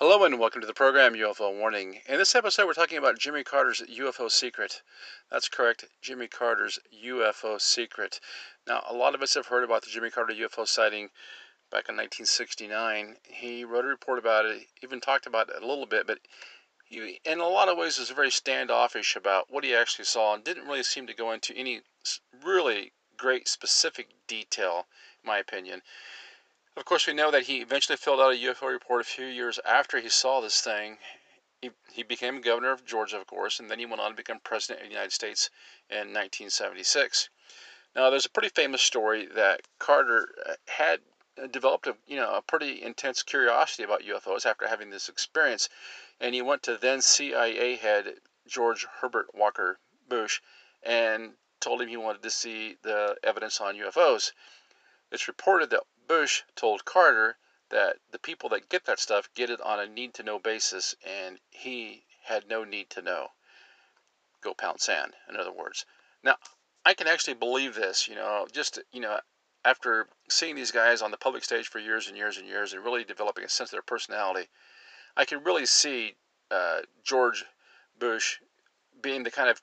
Hello and welcome to the program UFO Warning. In this episode, we're talking about Jimmy Carter's UFO secret. That's correct, Jimmy Carter's UFO secret. Now, a lot of us have heard about the Jimmy Carter UFO sighting back in 1969. He wrote a report about it, even talked about it a little bit, but he, in a lot of ways, was very standoffish about what he actually saw and didn't really seem to go into any really great specific detail, in my opinion. Of course, we know that he eventually filled out a UFO report a few years after he saw this thing. He, he became governor of Georgia, of course, and then he went on to become president of the United States in 1976. Now, there's a pretty famous story that Carter uh, had developed a you know a pretty intense curiosity about UFOs after having this experience, and he went to then CIA head George Herbert Walker Bush and told him he wanted to see the evidence on UFOs. It's reported that Bush told Carter that the people that get that stuff get it on a need to know basis, and he had no need to know. Go pound sand, in other words. Now, I can actually believe this, you know, just, you know, after seeing these guys on the public stage for years and years and years and really developing a sense of their personality, I can really see uh, George Bush being the kind of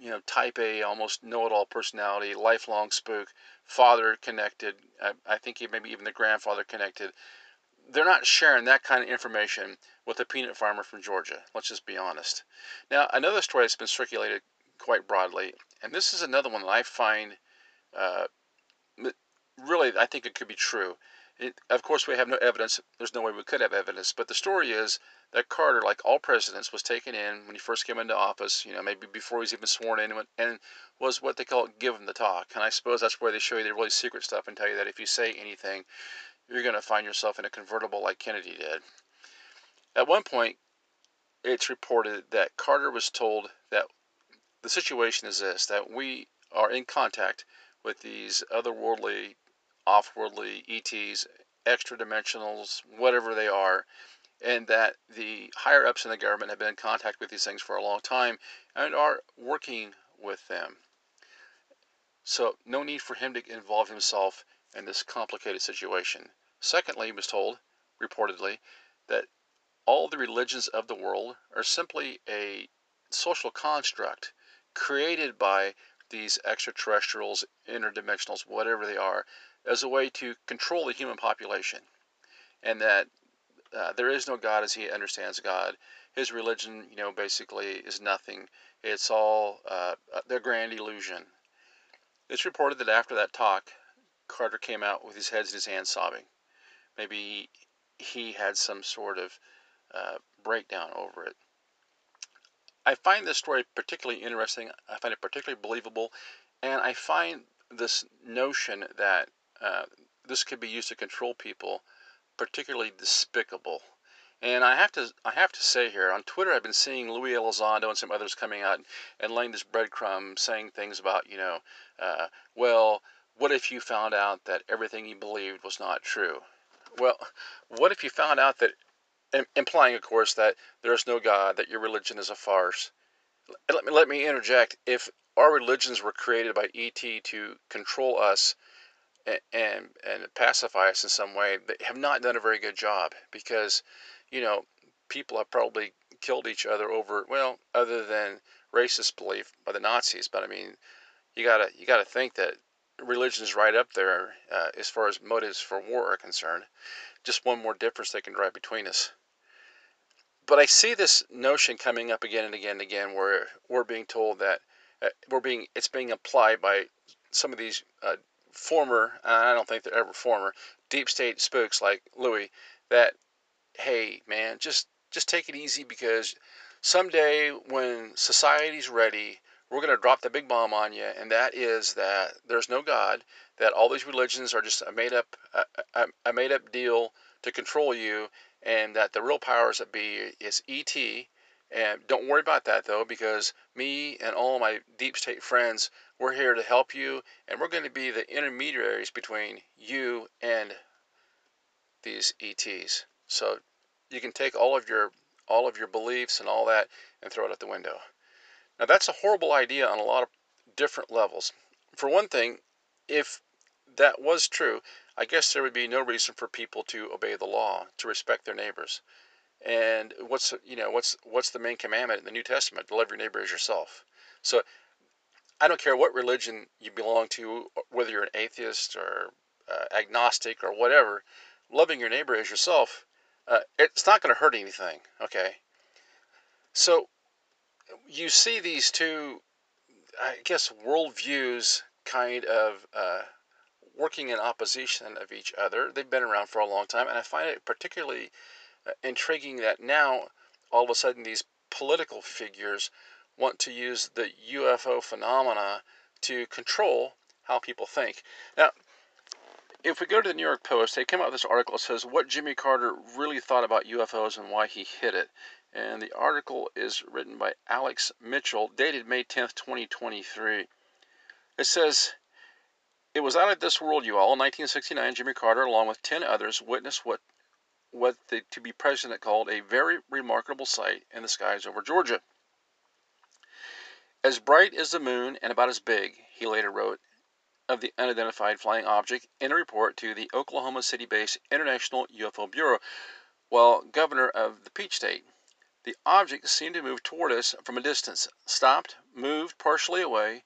you know, type A, almost know-it-all personality, lifelong spook, father connected. I, I think he maybe even the grandfather connected. They're not sharing that kind of information with a peanut farmer from Georgia. Let's just be honest. Now, another story that's been circulated quite broadly, and this is another one that I find uh, really, I think it could be true. It, of course, we have no evidence. There's no way we could have evidence. But the story is that Carter, like all presidents, was taken in when he first came into office, you know, maybe before he was even sworn in, and was what they call given the talk. And I suppose that's where they show you the really secret stuff and tell you that if you say anything, you're going to find yourself in a convertible like Kennedy did. At one point, it's reported that Carter was told that the situation is this that we are in contact with these otherworldly off-worldly ETs, extra dimensionals, whatever they are, and that the higher ups in the government have been in contact with these things for a long time and are working with them. So, no need for him to involve himself in this complicated situation. Secondly, he was told, reportedly, that all the religions of the world are simply a social construct created by these extraterrestrials, interdimensionals, whatever they are, as a way to control the human population, and that uh, there is no God as he understands God. His religion, you know, basically is nothing. It's all uh, uh, their grand illusion. It's reported that after that talk, Carter came out with his head in his hands, sobbing. Maybe he had some sort of uh, breakdown over it. I find this story particularly interesting. I find it particularly believable, and I find this notion that uh, this could be used to control people, particularly despicable. And I have to I have to say here on Twitter I've been seeing Luis Elizondo and some others coming out and laying this breadcrumb saying things about you know uh, well what if you found out that everything you believed was not true? Well, what if you found out that implying of course that there is no God that your religion is a farce? Let me let me interject if our religions were created by ET to control us and and pacify us in some way, they have not done a very good job because, you know, people have probably killed each other over well, other than racist belief by the Nazis. But I mean, you gotta you gotta think that religion is right up there uh, as far as motives for war are concerned. Just one more difference they can drive between us. But I see this notion coming up again and again and again, where we're being told that uh, we're being it's being applied by some of these uh, former, uh, I don't think they're ever former, deep state spooks like Louis that, hey, man, just just take it easy because someday when society's ready, we're going to drop the big bomb on you, and that is that there's no God, that all these religions are just a made up a, a made up deal to control you, and that the real powers that be is ET. And don't worry about that though, because me and all my deep state friends, we're here to help you, and we're going to be the intermediaries between you and these ETs. So you can take all of your all of your beliefs and all that and throw it out the window. Now that's a horrible idea on a lot of different levels. For one thing, if that was true, I guess there would be no reason for people to obey the law, to respect their neighbors. And what's you know what's what's the main commandment in the New Testament? To love your neighbor as yourself. So I don't care what religion you belong to, whether you're an atheist or uh, agnostic or whatever. Loving your neighbor as yourself, uh, it's not going to hurt anything. Okay. So you see these two, I guess, worldviews kind of uh, working in opposition of each other. They've been around for a long time, and I find it particularly intriguing that now all of a sudden these political figures want to use the UFO phenomena to control how people think. Now, if we go to the New York Post, they came out with this article that says what Jimmy Carter really thought about UFOs and why he hid it. And the article is written by Alex Mitchell, dated May 10th, 2023. It says, It was out of this world, you all. In 1969, Jimmy Carter, along with 10 others, witnessed what what the to be president called a very remarkable sight in the skies over Georgia. As bright as the moon and about as big, he later wrote of the unidentified flying object in a report to the Oklahoma City based International UFO Bureau while governor of the Peach State. The object seemed to move toward us from a distance, stopped, moved partially away,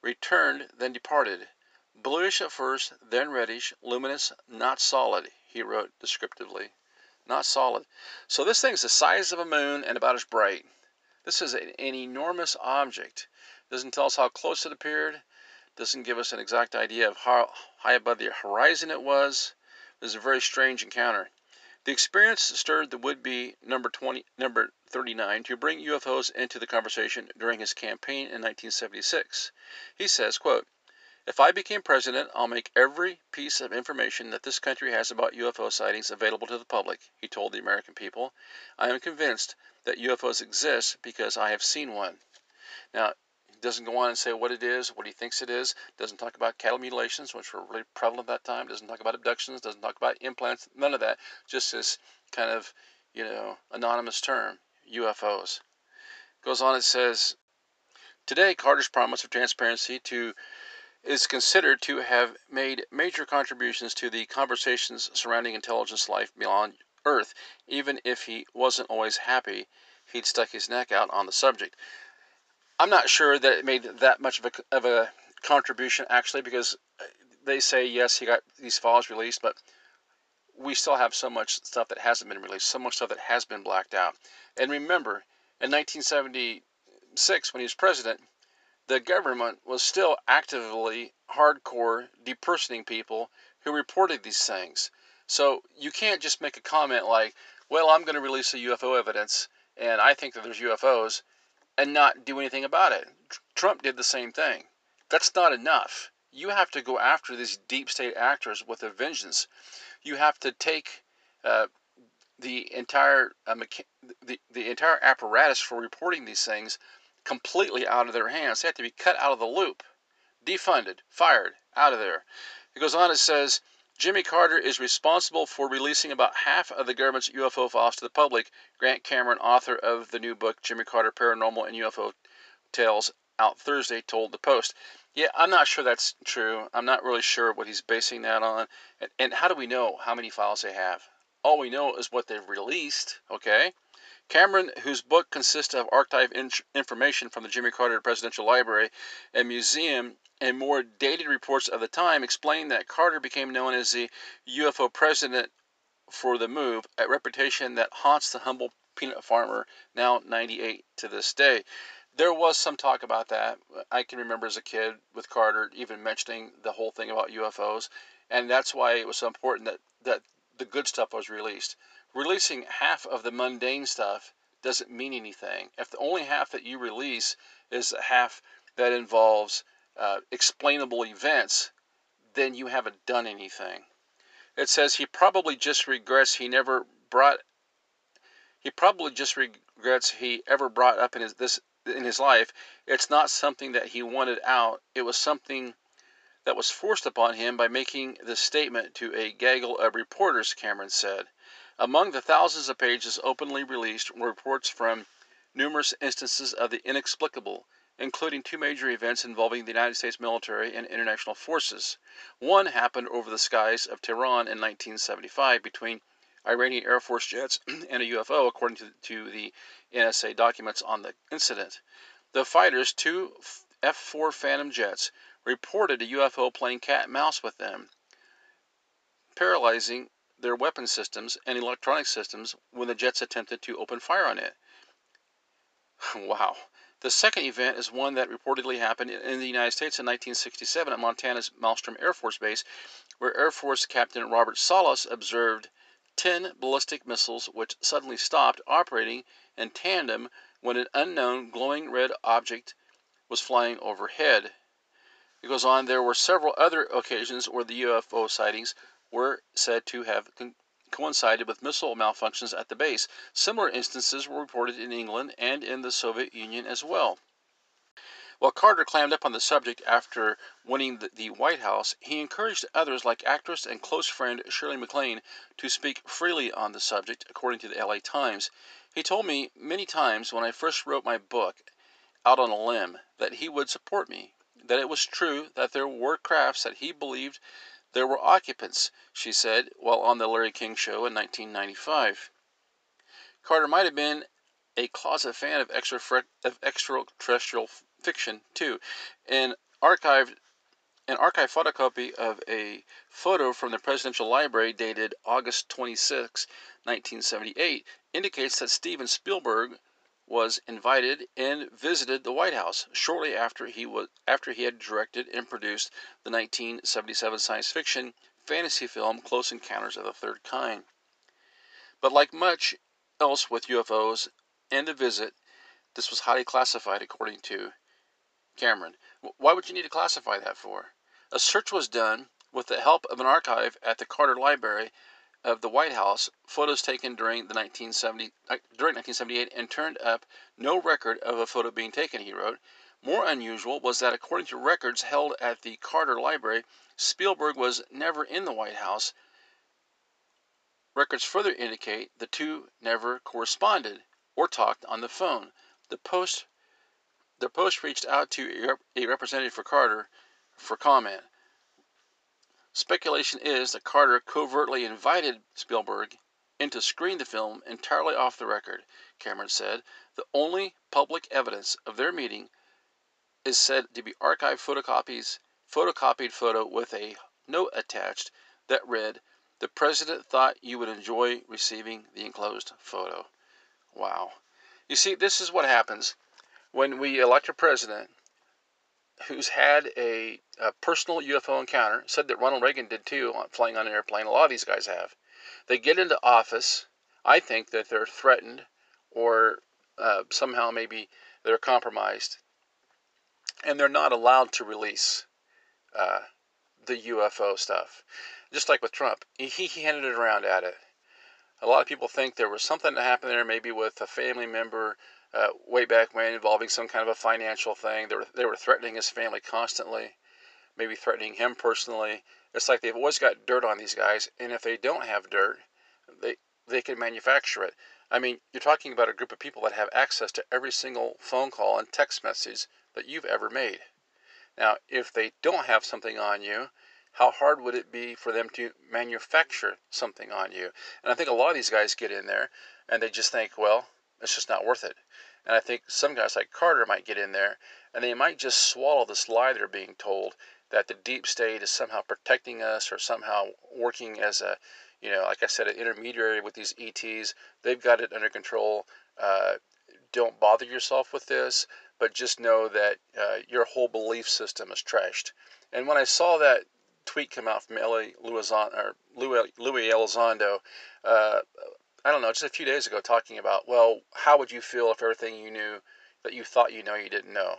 returned, then departed. Bluish at first, then reddish, luminous, not solid, he wrote descriptively not solid. So this thing's the size of a moon and about as bright. This is an, enormous object. Doesn't tell us how close it appeared. Doesn't give us an exact idea of how high above the horizon it was. It was a very strange encounter. The experience stirred the would-be number 20, number 39 to bring UFOs into the conversation during his campaign in 1976. He says, quote, if I became president, I'll make every piece of information that this country has about UFO sightings available to the public, he told the American people. I am convinced that UFOs exist because I have seen one. Now, he doesn't go on and say what it is, what he thinks it is, doesn't talk about cattle mutilations, which were really prevalent at that time, doesn't talk about abductions, doesn't talk about implants, none of that, just this kind of, you know, anonymous term, UFOs. Goes on, it says, Today, Carter's promise of transparency to is considered to have made major contributions to the conversations surrounding intelligence life beyond Earth, even if he wasn't always happy he'd stuck his neck out on the subject. I'm not sure that it made that much of a, of a contribution actually, because uh, they say yes, he got these files released, but we still have so much stuff that hasn't been released, so much stuff that has been blacked out. And remember, in 1976, when he was president, the government was still actively hardcore depersoning people who reported these things. So you can't just make a comment like, well, I'm going to release the UFO evidence and I think that there's UFOs and not do anything about it. Trump did the same thing. That's not enough. You have to go after these deep state actors with a vengeance. You have to take uh, the entire uh, the, the entire apparatus for reporting these things completely out of their hands. They have to be cut out of the loop, defunded, fired, out of there. It goes on, it says, Jimmy Carter is responsible for releasing about half of the government's UFO files to the public. Grant Cameron, author of the new book, Jimmy Carter Paranormal and UFO Tales, out Thursday, told the Post. Yeah, I'm not sure that's true. I'm not really sure what he's basing that on. And, and how do we know how many files they have? All we know is what they've released, okay? Cameron, whose book consists of archived in- information from the Jimmy Carter Presidential Library and Museum and more dated reports of the time, explained that Carter became known as the UFO president for the move, a reputation that haunts the humble peanut farmer, now 98 to this day. There was some talk about that. I can remember as a kid with Carter even mentioning the whole thing about UFOs, and that's why it was so important that, that the good stuff was released releasing half of the mundane stuff doesn't mean anything. If the only half that you release is the half that involves uh, explainable events, then you haven't done anything. It says he probably just regrets he never brought He probably just regrets he ever brought up in his this in his life. It's not something that he wanted out. It was something that was forced upon him by making the statement to a gaggle of reporters, Cameron said. Among the thousands of pages openly released were reports from numerous instances of the inexplicable, including two major events involving the United States military and international forces. One happened over the skies of Tehran in 1975 between Iranian Air Force jets and a UFO, according to, to the NSA documents on the incident. The fighters, two F 4 Phantom jets, reported a UFO playing cat and mouse with them, paralyzing their weapon systems and electronic systems when the jets attempted to open fire on it. wow. The second event is one that reportedly happened in the United States in 1967 at Montana's Malmstrom Air Force Base, where Air Force Captain Robert Salas observed 10 ballistic missiles which suddenly stopped operating in tandem when an unknown glowing red object was flying overhead. It goes on, there were several other occasions where the UFO sightings were said to have coincided with missile malfunctions at the base. Similar instances were reported in England and in the Soviet Union as well. While Carter clammed up on the subject after winning the, the, White House, he encouraged others like actress and close friend Shirley MacLaine to speak freely on the subject, according to the LA Times. He told me many times when I first wrote my book, Out on a Limb, that he would support me, that it was true that there were crafts that he believed there were occupants, she said, while on the Larry King Show in 1995. Carter might have been a closet fan of, extra, of extraterrestrial fiction too. An archived an archive photocopy of a photo from the Presidential Library dated August 26, 1978, indicates that Steven Spielberg was invited and visited the White House shortly after he was after he had directed and produced the 1977 science fiction fantasy film Close Encounters of the Third Kind. But like much else with UFOs and the visit, this was highly classified according to Cameron. Why would you need to classify that for? A search was done with the help of an archive at the Carter Library of the White House, photos taken during the 1970 uh, during 1978 and turned up no record of a photo being taken, he wrote. More unusual was that according to records held at the Carter Library, Spielberg was never in the White House. Records further indicate the two never corresponded or talked on the phone. The Post the Post reached out to a representative for Carter for comment. Speculation is that Carter covertly invited Spielberg in to screen the film entirely off the record, Cameron said. The only public evidence of their meeting is said to be archived photocopies, photocopied photo with a note attached that read, "The president thought you would enjoy receiving the enclosed photo." Wow. You see, this is what happens when we elect a president who's had a, a, personal UFO encounter, said that Ronald Reagan did too, flying on an airplane. A lot of these guys have. They get into office. I think that they're threatened or uh, somehow maybe they're compromised. And they're not allowed to release uh, the UFO stuff. Just like with Trump, he, he handed it around at it. A lot of people think there was something that happened there, maybe with a family member uh, way back when involving some kind of a financial thing. They were, they were threatening his family constantly, maybe threatening him personally. It's like they've always got dirt on these guys, and if they don't have dirt, they they can manufacture it. I mean, you're talking about a group of people that have access to every single phone call and text message that you've ever made. Now, if they don't have something on you, how hard would it be for them to manufacture something on you? And I think a lot of these guys get in there and they just think, well, it's just not worth it. And I think some guys like Carter might get in there and they might just swallow this lie they're being told that the deep state is somehow protecting us or somehow working as a, you know, like I said, an intermediary with these ETs. They've got it under control. Uh, don't bother yourself with this, but just know that uh, your whole belief system is trashed. And when I saw that tweet come out from Louis, Elizondo, uh, I don't know, just a few days ago talking about, well, how would you feel if everything you knew that you thought you know you didn't know?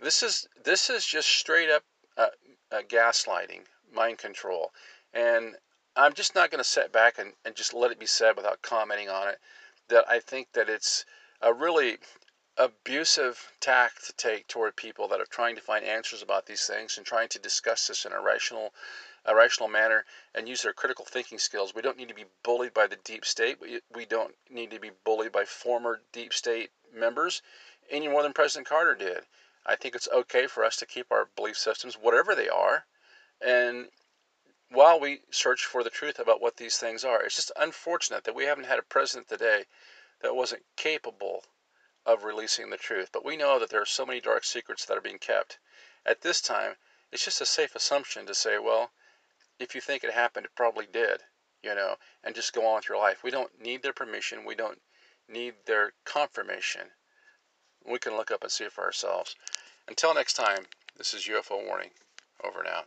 This is this is just straight up uh, uh, gaslighting, mind control, and I'm just not going to sit back and, and just let it be said without commenting on it. that I think that it's a really abusive tack to take toward people that are trying to find answers about these things and trying to discuss this in a rational a rational manner and use their critical thinking skills. We don't need to be bullied by the deep state. We, we don't need to be bullied by former deep state members any more than President Carter did. I think it's okay for us to keep our belief systems, whatever they are, and while we search for the truth about what these things are. It's just unfortunate that we haven't had a president today that wasn't capable of releasing the truth. But we know that there are so many dark secrets that are being kept. At this time, it's just a safe assumption to say, well, if you think it happened, it probably did, you know, and just go on with your life. We don't need their permission. We don't need their confirmation. We can look up and see it for ourselves. Until next time, this is UFO Warning. Over and out.